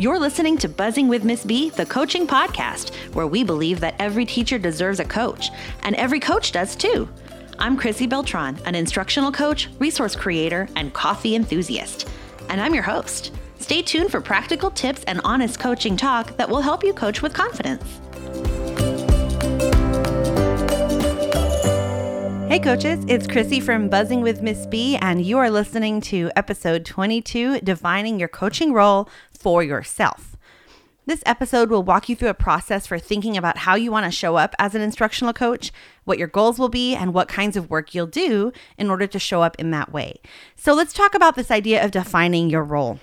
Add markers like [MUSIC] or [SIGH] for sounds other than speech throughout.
You're listening to Buzzing with Miss B, the coaching podcast, where we believe that every teacher deserves a coach, and every coach does too. I'm Chrissy Beltran, an instructional coach, resource creator, and coffee enthusiast. And I'm your host. Stay tuned for practical tips and honest coaching talk that will help you coach with confidence. Hey, coaches, it's Chrissy from Buzzing with Miss B, and you are listening to episode 22 Defining Your Coaching Role for Yourself. This episode will walk you through a process for thinking about how you want to show up as an instructional coach, what your goals will be, and what kinds of work you'll do in order to show up in that way. So, let's talk about this idea of defining your role.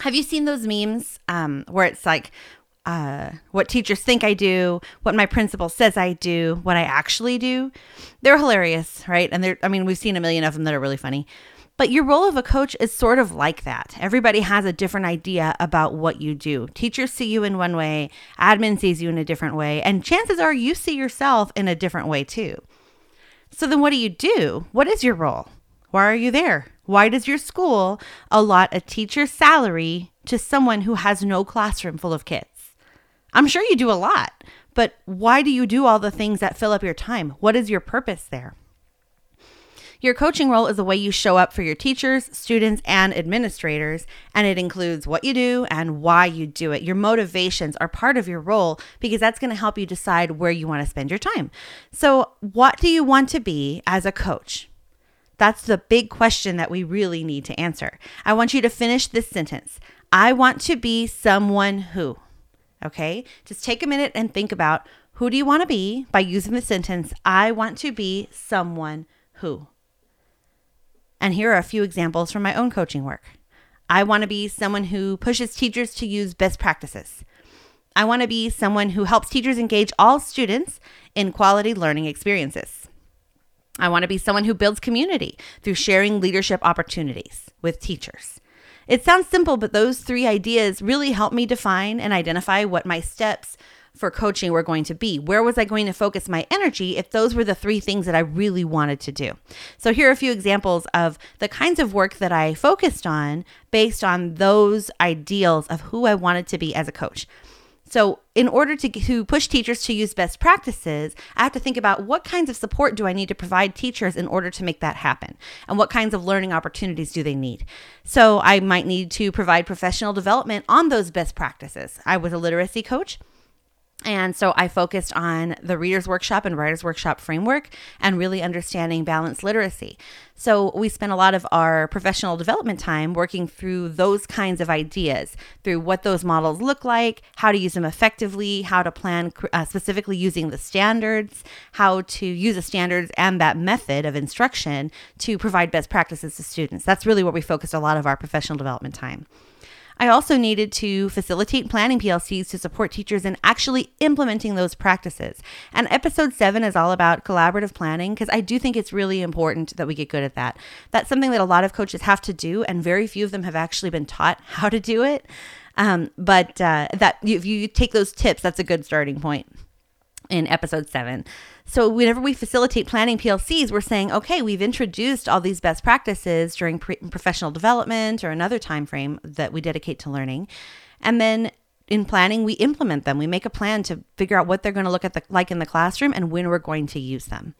Have you seen those memes um, where it's like, uh, what teachers think I do, what my principal says I do, what I actually do? They're hilarious, right? And they're, I mean, we've seen a million of them that are really funny. But your role of a coach is sort of like that. Everybody has a different idea about what you do. Teachers see you in one way, admin sees you in a different way, and chances are you see yourself in a different way too. So then what do you do? What is your role? Why are you there? Why does your school allot a teacher's salary to someone who has no classroom full of kids? I'm sure you do a lot, but why do you do all the things that fill up your time? What is your purpose there? Your coaching role is the way you show up for your teachers, students, and administrators, and it includes what you do and why you do it. Your motivations are part of your role because that's going to help you decide where you want to spend your time. So, what do you want to be as a coach? That's the big question that we really need to answer. I want you to finish this sentence I want to be someone who. Okay? Just take a minute and think about who do you want to be by using the sentence I want to be someone who. And here are a few examples from my own coaching work. I want to be someone who pushes teachers to use best practices. I want to be someone who helps teachers engage all students in quality learning experiences. I want to be someone who builds community through sharing leadership opportunities with teachers. It sounds simple, but those three ideas really help me define and identify what my steps for coaching were going to be. Where was I going to focus my energy if those were the three things that I really wanted to do? So, here are a few examples of the kinds of work that I focused on based on those ideals of who I wanted to be as a coach. So, in order to, to push teachers to use best practices, I have to think about what kinds of support do I need to provide teachers in order to make that happen? And what kinds of learning opportunities do they need? So, I might need to provide professional development on those best practices. I was a literacy coach. And so I focused on the Reader's Workshop and Writer's Workshop framework and really understanding balanced literacy. So we spent a lot of our professional development time working through those kinds of ideas, through what those models look like, how to use them effectively, how to plan uh, specifically using the standards, how to use the standards and that method of instruction to provide best practices to students. That's really where we focused a lot of our professional development time. I also needed to facilitate planning PLCs to support teachers in actually implementing those practices. And episode seven is all about collaborative planning because I do think it's really important that we get good at that. That's something that a lot of coaches have to do, and very few of them have actually been taught [LAUGHS] how to do it. Um, but uh, that if you take those tips, that's a good starting point in episode seven. So, whenever we facilitate planning PLCs, we're saying, okay, we've introduced all these best practices during pre- professional development or another time frame that we dedicate to learning. And then in planning, we implement them. We make a plan to figure out what they're going to look at the, like in the classroom and when we're going to use them.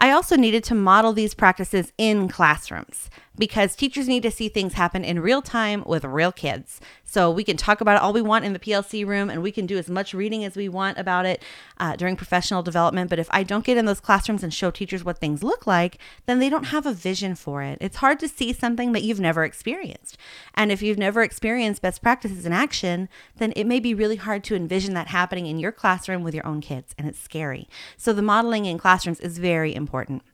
I also needed to model these practices in classrooms because teachers need to see things happen in real time with real kids. So we can talk about it all we want in the PLC room and we can do as much reading as we want about it uh, during professional development. But if I don't get in those classrooms and show teachers what things look like, then they don't have a vision for it. It's hard to see something that you've never experienced. And if you've never experienced best practices in action, then it may be really hard to envision that happening in your classroom with your own kids. And it's scary. So the modeling in classrooms is very important important.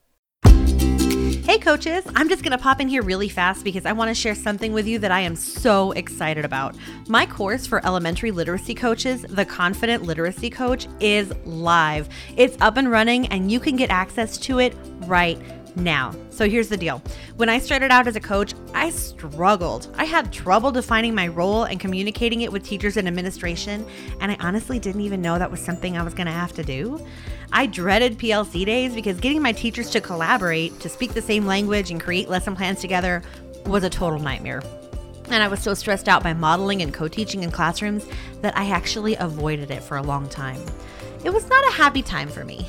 Hey, coaches! I'm just gonna pop in here really fast because I wanna share something with you that I am so excited about. My course for elementary literacy coaches, The Confident Literacy Coach, is live. It's up and running, and you can get access to it right now. So here's the deal. When I started out as a coach, I struggled. I had trouble defining my role and communicating it with teachers and administration, and I honestly didn't even know that was something I was going to have to do. I dreaded PLC days because getting my teachers to collaborate, to speak the same language, and create lesson plans together was a total nightmare. And I was so stressed out by modeling and co teaching in classrooms that I actually avoided it for a long time. It was not a happy time for me,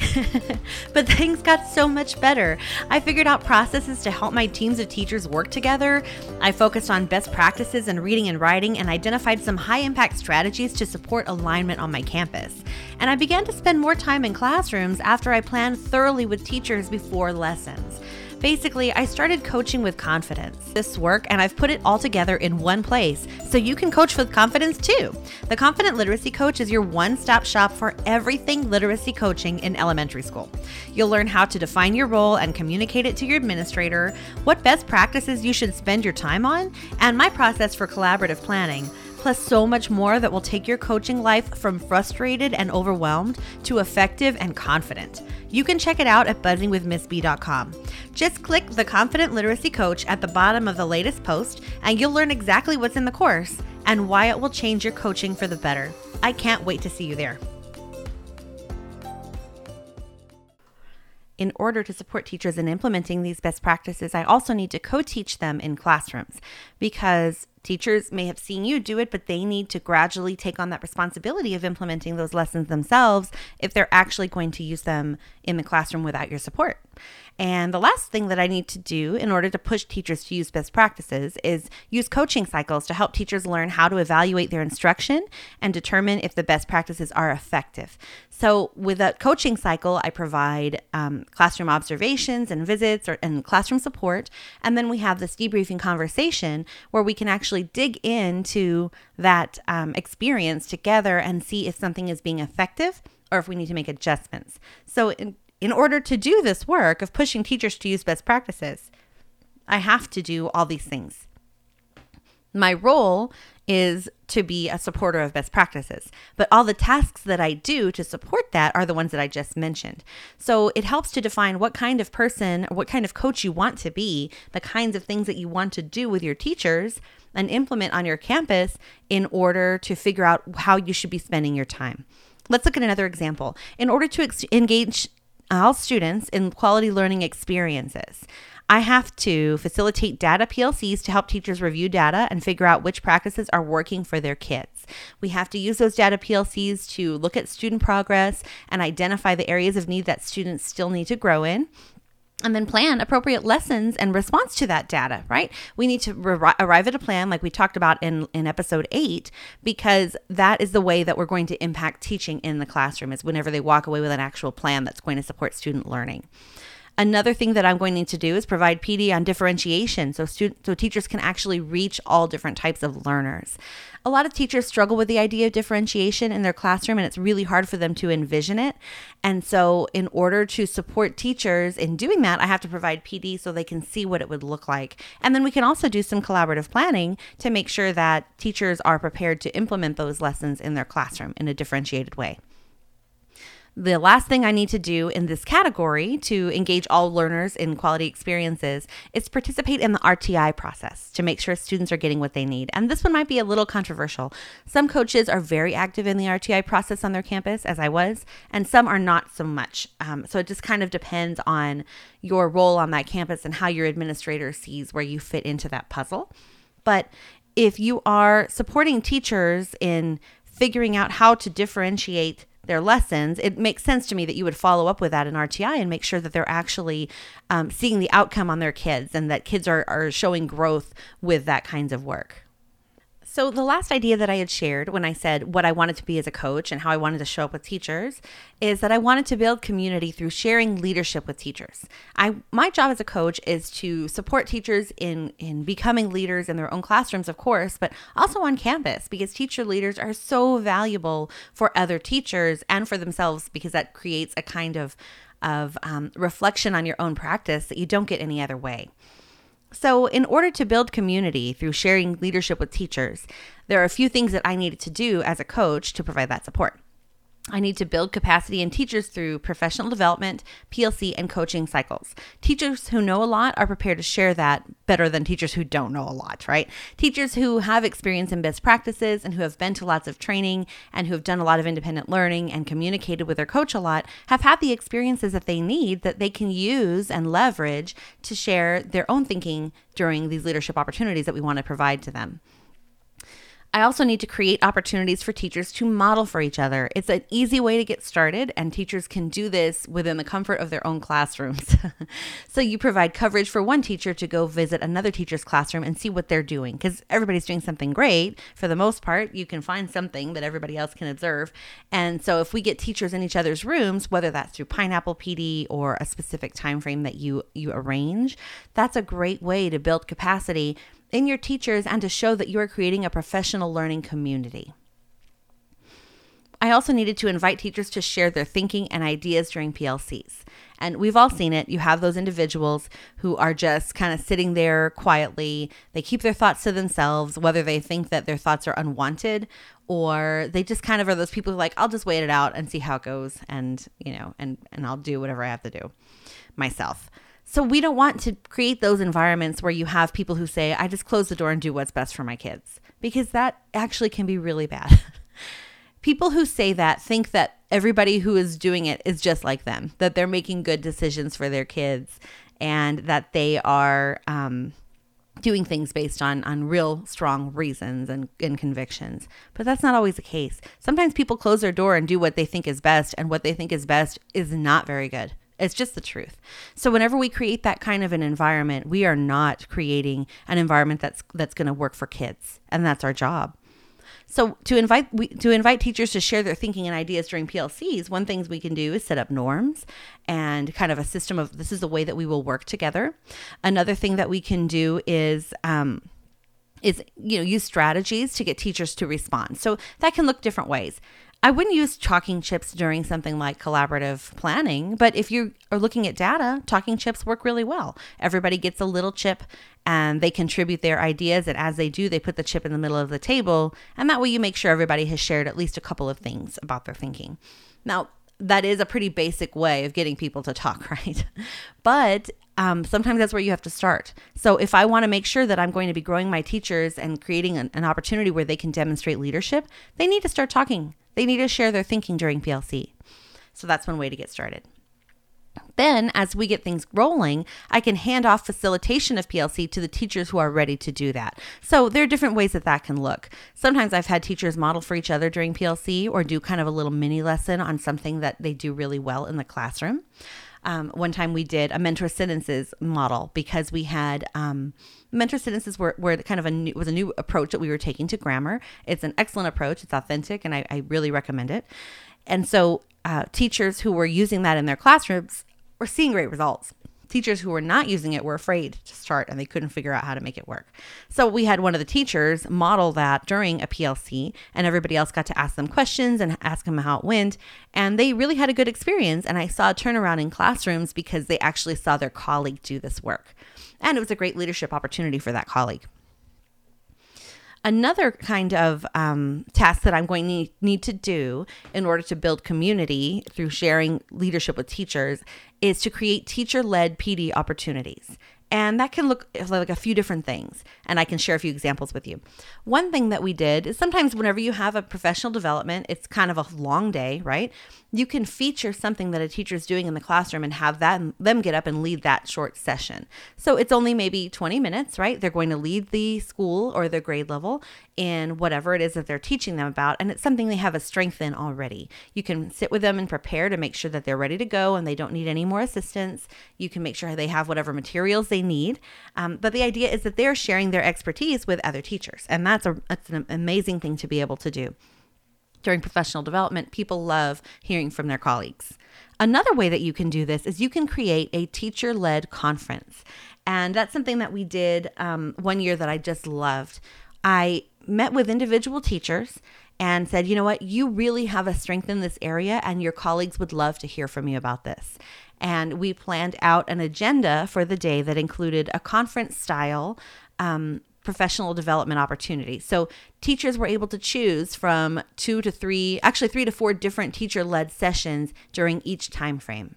[LAUGHS] but things got so much better. I figured out processes to help my teams of teachers work together. I focused on best practices in reading and writing and identified some high impact strategies to support alignment on my campus. And I began to spend more time in classrooms after I planned thoroughly with teachers before lessons. Basically, I started coaching with confidence. This work, and I've put it all together in one place so you can coach with confidence too. The Confident Literacy Coach is your one stop shop for everything literacy coaching in elementary school. You'll learn how to define your role and communicate it to your administrator, what best practices you should spend your time on, and my process for collaborative planning plus so much more that will take your coaching life from frustrated and overwhelmed to effective and confident. You can check it out at buzzingwithmissb.com. Just click the Confident Literacy Coach at the bottom of the latest post, and you'll learn exactly what's in the course and why it will change your coaching for the better. I can't wait to see you there. in order to support teachers in implementing these best practices, I also need to co teach them in classrooms because Teachers may have seen you do it, but they need to gradually take on that responsibility of implementing those lessons themselves if they're actually going to use them in the classroom without your support. And the last thing that I need to do in order to push teachers to use best practices is use coaching cycles to help teachers learn how to evaluate their instruction and determine if the best practices are effective. So, with a coaching cycle, I provide um, classroom observations and visits or, and classroom support. And then we have this debriefing conversation where we can actually dig into that um, experience together and see if something is being effective or if we need to make adjustments. So, in, in order to do this work of pushing teachers to use best practices, I have to do all these things. My role is to be a supporter of best practices, but all the tasks that I do to support that are the ones that I just mentioned. So it helps to define what kind of person or what kind of coach you want to be, the kinds of things that you want to do with your teachers and implement on your campus in order to figure out how you should be spending your time. Let's look at another example. In order to ex- engage all students in quality learning experiences. I have to facilitate data PLCs to help teachers review data and figure out which practices are working for their kids. We have to use those data PLCs to look at student progress and identify the areas of need that students still need to grow in and then plan appropriate lessons and response to that data, right? We need to re- arrive at a plan like we talked about in, in episode eight, because that is the way that we're going to impact teaching in the classroom is whenever they walk away with an actual plan that's going to support student learning. Another thing that I'm going to need to do is provide PD on differentiation so so teachers can actually reach all different types of learners. A lot of teachers struggle with the idea of differentiation in their classroom and it's really hard for them to envision it. And so in order to support teachers in doing that, I have to provide PD so they can see what it would look like. And then we can also do some collaborative planning to make sure that teachers are prepared to implement those lessons in their classroom in a differentiated way. The last thing I need to do in this category to engage all learners in quality experiences is participate in the RTI process to make sure students are getting what they need. And this one might be a little controversial. Some coaches are very active in the RTI process on their campus, as I was, and some are not so much. Um, so it just kind of depends on your role on that campus and how your administrator sees where you fit into that puzzle. But if you are supporting teachers in figuring out how to differentiate their lessons, it makes sense to me that you would follow up with that in RTI and make sure that they're actually um, seeing the outcome on their kids and that kids are, are showing growth with that kinds of work. So, the last idea that I had shared when I said what I wanted to be as a coach and how I wanted to show up with teachers is that I wanted to build community through sharing leadership with teachers. I my job as a coach is to support teachers in in becoming leaders in their own classrooms, of course, but also on campus because teacher leaders are so valuable for other teachers and for themselves because that creates a kind of of um, reflection on your own practice that you don't get any other way. So, in order to build community through sharing leadership with teachers, there are a few things that I needed to do as a coach to provide that support. I need to build capacity in teachers through professional development, PLC, and coaching cycles. Teachers who know a lot are prepared to share that better than teachers who don't know a lot, right? Teachers who have experience in best practices and who have been to lots of training and who have done a lot of independent learning and communicated with their coach a lot have had the experiences that they need that they can use and leverage to share their own thinking during these leadership opportunities that we want to provide to them. I also need to create opportunities for teachers to model for each other. It's an easy way to get started, and teachers can do this within the comfort of their own classrooms. [LAUGHS] so, you provide coverage for one teacher to go visit another teacher's classroom and see what they're doing because everybody's doing something great. For the most part, you can find something that everybody else can observe. And so, if we get teachers in each other's rooms, whether that's through Pineapple PD or a specific time frame that you you arrange, that's a great way to build capacity in your teachers and to show that you are creating a professional learning community. I also needed to invite teachers to share their thinking and ideas during PLCs. And we've all seen it. You have those individuals who are just kind of sitting there quietly. They keep their thoughts to themselves, whether they think that their thoughts are unwanted or they just kind of are those people who like, I'll just wait it out and see how it goes and, you know, and and I'll do whatever I have to do myself. So we don't want to create those environments where you have people who say, I just close the door and do what's best for my kids, because that actually can be really bad. [LAUGHS] people who say that think that everybody who is doing it is just like them, that they're making good decisions for their kids, and that they are um, doing things based on on real strong reasons and, and convictions. But that's not always the case. Sometimes people close their door and do what they think is best, and what they think is best is not very good. It's just the truth. So whenever we create that kind of an environment, we are not creating an environment that's that's going to work for kids, and that's our job. So to invite we, to invite teachers to share their thinking and ideas during PLCs, one things we can do is set up norms and kind of a system of this is the way that we will work together. Another thing that we can do is um, is you know use strategies to get teachers to respond. So that can look different ways. I wouldn't use talking chips during something like collaborative planning, but if you are looking at data, talking chips work really well. Everybody gets a little chip and they contribute their ideas. And as they do, they put the chip in the middle of the table. And that way you make sure everybody has shared at least a couple of things about their thinking. Now, that is a pretty basic way of getting people to talk, [LAUGHS] right? But um, sometimes that's where you have to start. So, if I want to make sure that I'm going to be growing my teachers and creating an, an opportunity where they can demonstrate leadership, they need to start talking they need to share their thinking during PLC. So that's one way to get started. Then, as we get things rolling, I can hand off facilitation of PLC to the teachers who are ready to do that. So, there are different ways that that can look. Sometimes I've had teachers model for each other during PLC or do kind of a little mini lesson on something that they do really well in the classroom. Um, one time we did a mentor sentences model because we had um, mentor sentences were, were kind of a new, was a new approach that we were taking to grammar. It's an excellent approach. It's authentic, and I, I really recommend it. And so, uh, teachers who were using that in their classrooms were seeing great results. Teachers who were not using it were afraid to start and they couldn't figure out how to make it work. So we had one of the teachers model that during a PLC, and everybody else got to ask them questions and ask them how it went. And they really had a good experience. And I saw a turnaround in classrooms because they actually saw their colleague do this work. And it was a great leadership opportunity for that colleague. Another kind of um, task that I'm going to need to do in order to build community through sharing leadership with teachers is to create teacher led PD opportunities. And that can look like a few different things. And I can share a few examples with you. One thing that we did is sometimes whenever you have a professional development, it's kind of a long day, right? You can feature something that a teacher is doing in the classroom and have that them get up and lead that short session. So it's only maybe 20 minutes, right? They're going to lead the school or their grade level in whatever it is that they're teaching them about. And it's something they have a strength in already. You can sit with them and prepare to make sure that they're ready to go and they don't need any more assistance. You can make sure they have whatever materials they they need. Um, but the idea is that they're sharing their expertise with other teachers. And that's, a, that's an amazing thing to be able to do. During professional development, people love hearing from their colleagues. Another way that you can do this is you can create a teacher led conference. And that's something that we did um, one year that I just loved. I met with individual teachers and said, you know what, you really have a strength in this area, and your colleagues would love to hear from you about this and we planned out an agenda for the day that included a conference style um, professional development opportunity. So teachers were able to choose from two to three, actually three to four different teacher-led sessions during each time frame.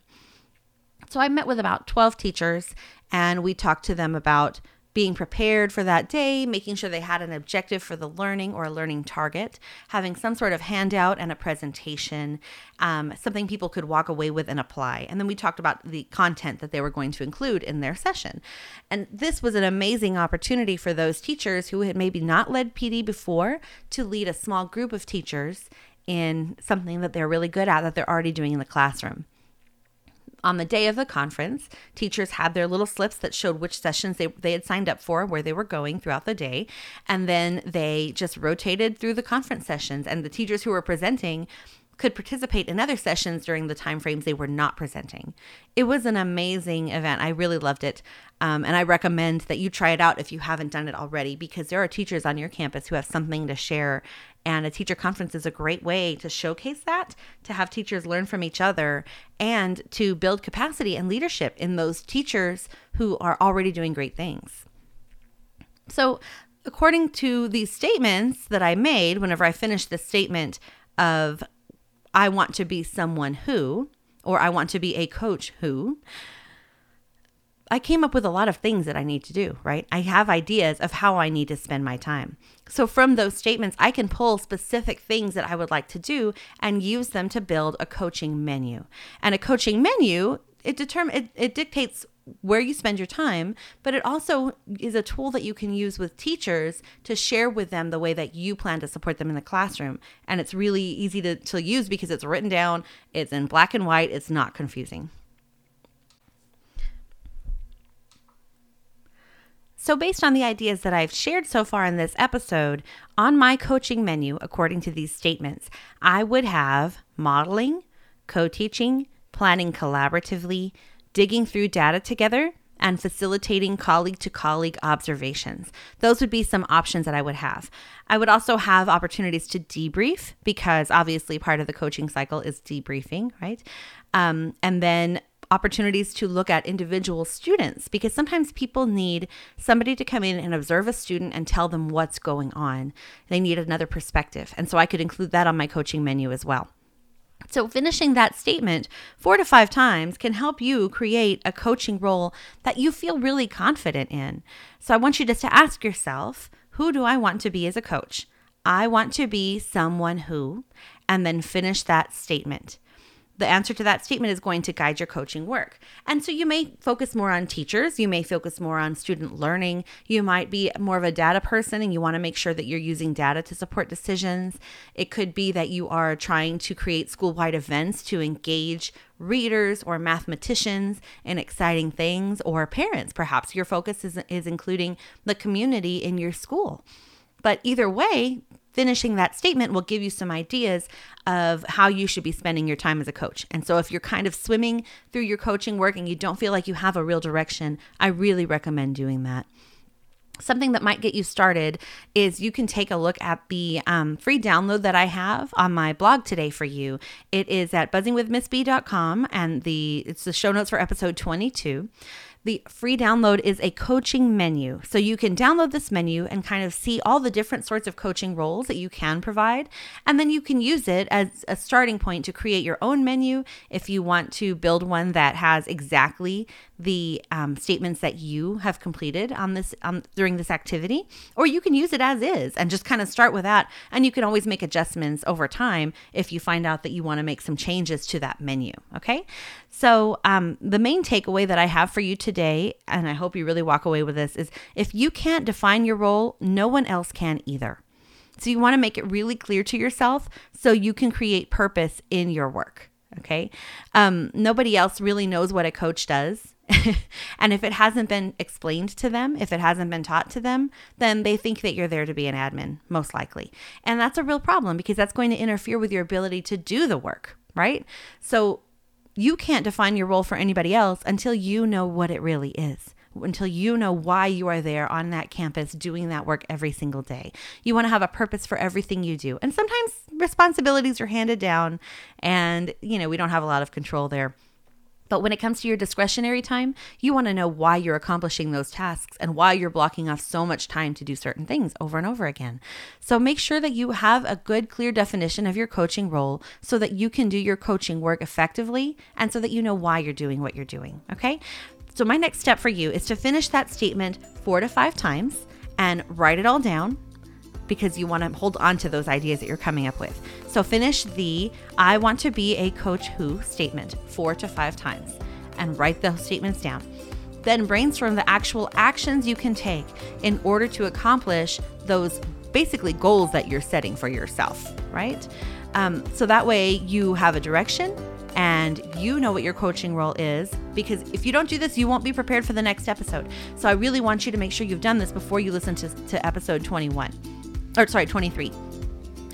So I met with about 12 teachers and we talked to them about being prepared for that day, making sure they had an objective for the learning or a learning target, having some sort of handout and a presentation, um, something people could walk away with and apply. And then we talked about the content that they were going to include in their session. And this was an amazing opportunity for those teachers who had maybe not led PD before to lead a small group of teachers in something that they're really good at that they're already doing in the classroom on the day of the conference, teachers had their little slips that showed which sessions they, they had signed up for, where they were going throughout the day. And then they just rotated through the conference sessions. And the teachers who were presenting could participate in other sessions during the time frames they were not presenting. It was an amazing event. I really loved it. Um, and I recommend that you try it out if you haven't done it already because there are teachers on your campus who have something to share. And a teacher conference is a great way to showcase that, to have teachers learn from each other, and to build capacity and leadership in those teachers who are already doing great things. So, according to these statements that I made, whenever I finished the statement of I want to be someone who, or I want to be a coach who, I came up with a lot of things that I need to do, right? I have ideas of how I need to spend my time. So from those statements, I can pull specific things that I would like to do and use them to build a coaching menu. And a coaching menu, it determine it, it dictates where you spend your time, but it also is a tool that you can use with teachers to share with them the way that you plan to support them in the classroom. And it's really easy to, to use because it's written down, it's in black and white, it's not confusing. So, based on the ideas that I've shared so far in this episode, on my coaching menu, according to these statements, I would have modeling, co teaching, planning collaboratively, digging through data together, and facilitating colleague to colleague observations. Those would be some options that I would have. I would also have opportunities to debrief because obviously part of the coaching cycle is debriefing, right? Um, and then opportunities to look at individual students because sometimes people need somebody to come in and observe a student and tell them what's going on. They need another perspective. And so I could include that on my coaching menu as well. So, finishing that statement four to five times can help you create a coaching role that you feel really confident in. So, I want you just to ask yourself who do I want to be as a coach? I want to be someone who, and then finish that statement the answer to that statement is going to guide your coaching work. And so you may focus more on teachers, you may focus more on student learning, you might be more of a data person and you want to make sure that you're using data to support decisions. It could be that you are trying to create school wide events to engage readers or mathematicians in exciting things, or parents. Perhaps your focus is, is including the community in your school. But either way, finishing that statement will give you some ideas of how you should be spending your time as a coach. And so, if you're kind of swimming through your coaching work and you don't feel like you have a real direction, I really recommend doing that. Something that might get you started is you can take a look at the um, free download that I have on my blog today for you. It is at buzzingwithmissb.com and the it's the show notes for episode 22. The free download is a coaching menu. So you can download this menu and kind of see all the different sorts of coaching roles that you can provide. And then you can use it as a starting point to create your own menu if you want to build one that has exactly the um, statements that you have completed on this um, during this activity. Or you can use it as is and just kind of start with that. And you can always make adjustments over time if you find out that you want to make some changes to that menu. Okay. So, um, the main takeaway that I have for you today, and I hope you really walk away with this, is if you can't define your role, no one else can either. So, you want to make it really clear to yourself so you can create purpose in your work. Okay. Um, nobody else really knows what a coach does. [LAUGHS] and if it hasn't been explained to them, if it hasn't been taught to them, then they think that you're there to be an admin, most likely. And that's a real problem because that's going to interfere with your ability to do the work, right? So you can't define your role for anybody else until you know what it really is until you know why you are there on that campus doing that work every single day. You want to have a purpose for everything you do. And sometimes responsibilities are handed down and, you know, we don't have a lot of control there. But when it comes to your discretionary time, you want to know why you're accomplishing those tasks and why you're blocking off so much time to do certain things over and over again. So make sure that you have a good, clear definition of your coaching role so that you can do your coaching work effectively and so that you know why you're doing what you're doing. Okay. So, my next step for you is to finish that statement four to five times and write it all down because you want to hold on to those ideas that you're coming up with. So, finish the I want to be a coach who statement four to five times and write those statements down. Then brainstorm the actual actions you can take in order to accomplish those basically goals that you're setting for yourself, right? Um, so that way you have a direction and you know what your coaching role is because if you don't do this, you won't be prepared for the next episode. So I really want you to make sure you've done this before you listen to, to episode 21 or sorry, 23.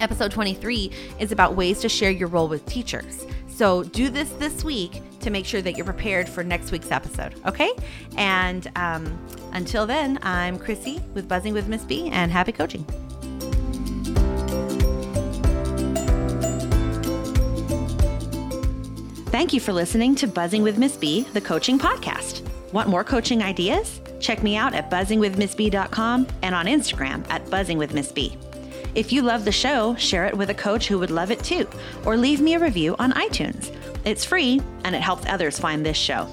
Episode 23 is about ways to share your role with teachers. So do this this week to make sure that you're prepared for next week's episode. Okay. And um, until then, I'm Chrissy with Buzzing with Miss B and happy coaching. Thank you for listening to Buzzing with Miss B, the coaching podcast. Want more coaching ideas? Check me out at buzzingwithmissb.com and on Instagram at buzzingwithmissb. If you love the show, share it with a coach who would love it too, or leave me a review on iTunes. It's free and it helps others find this show.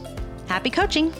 Happy coaching!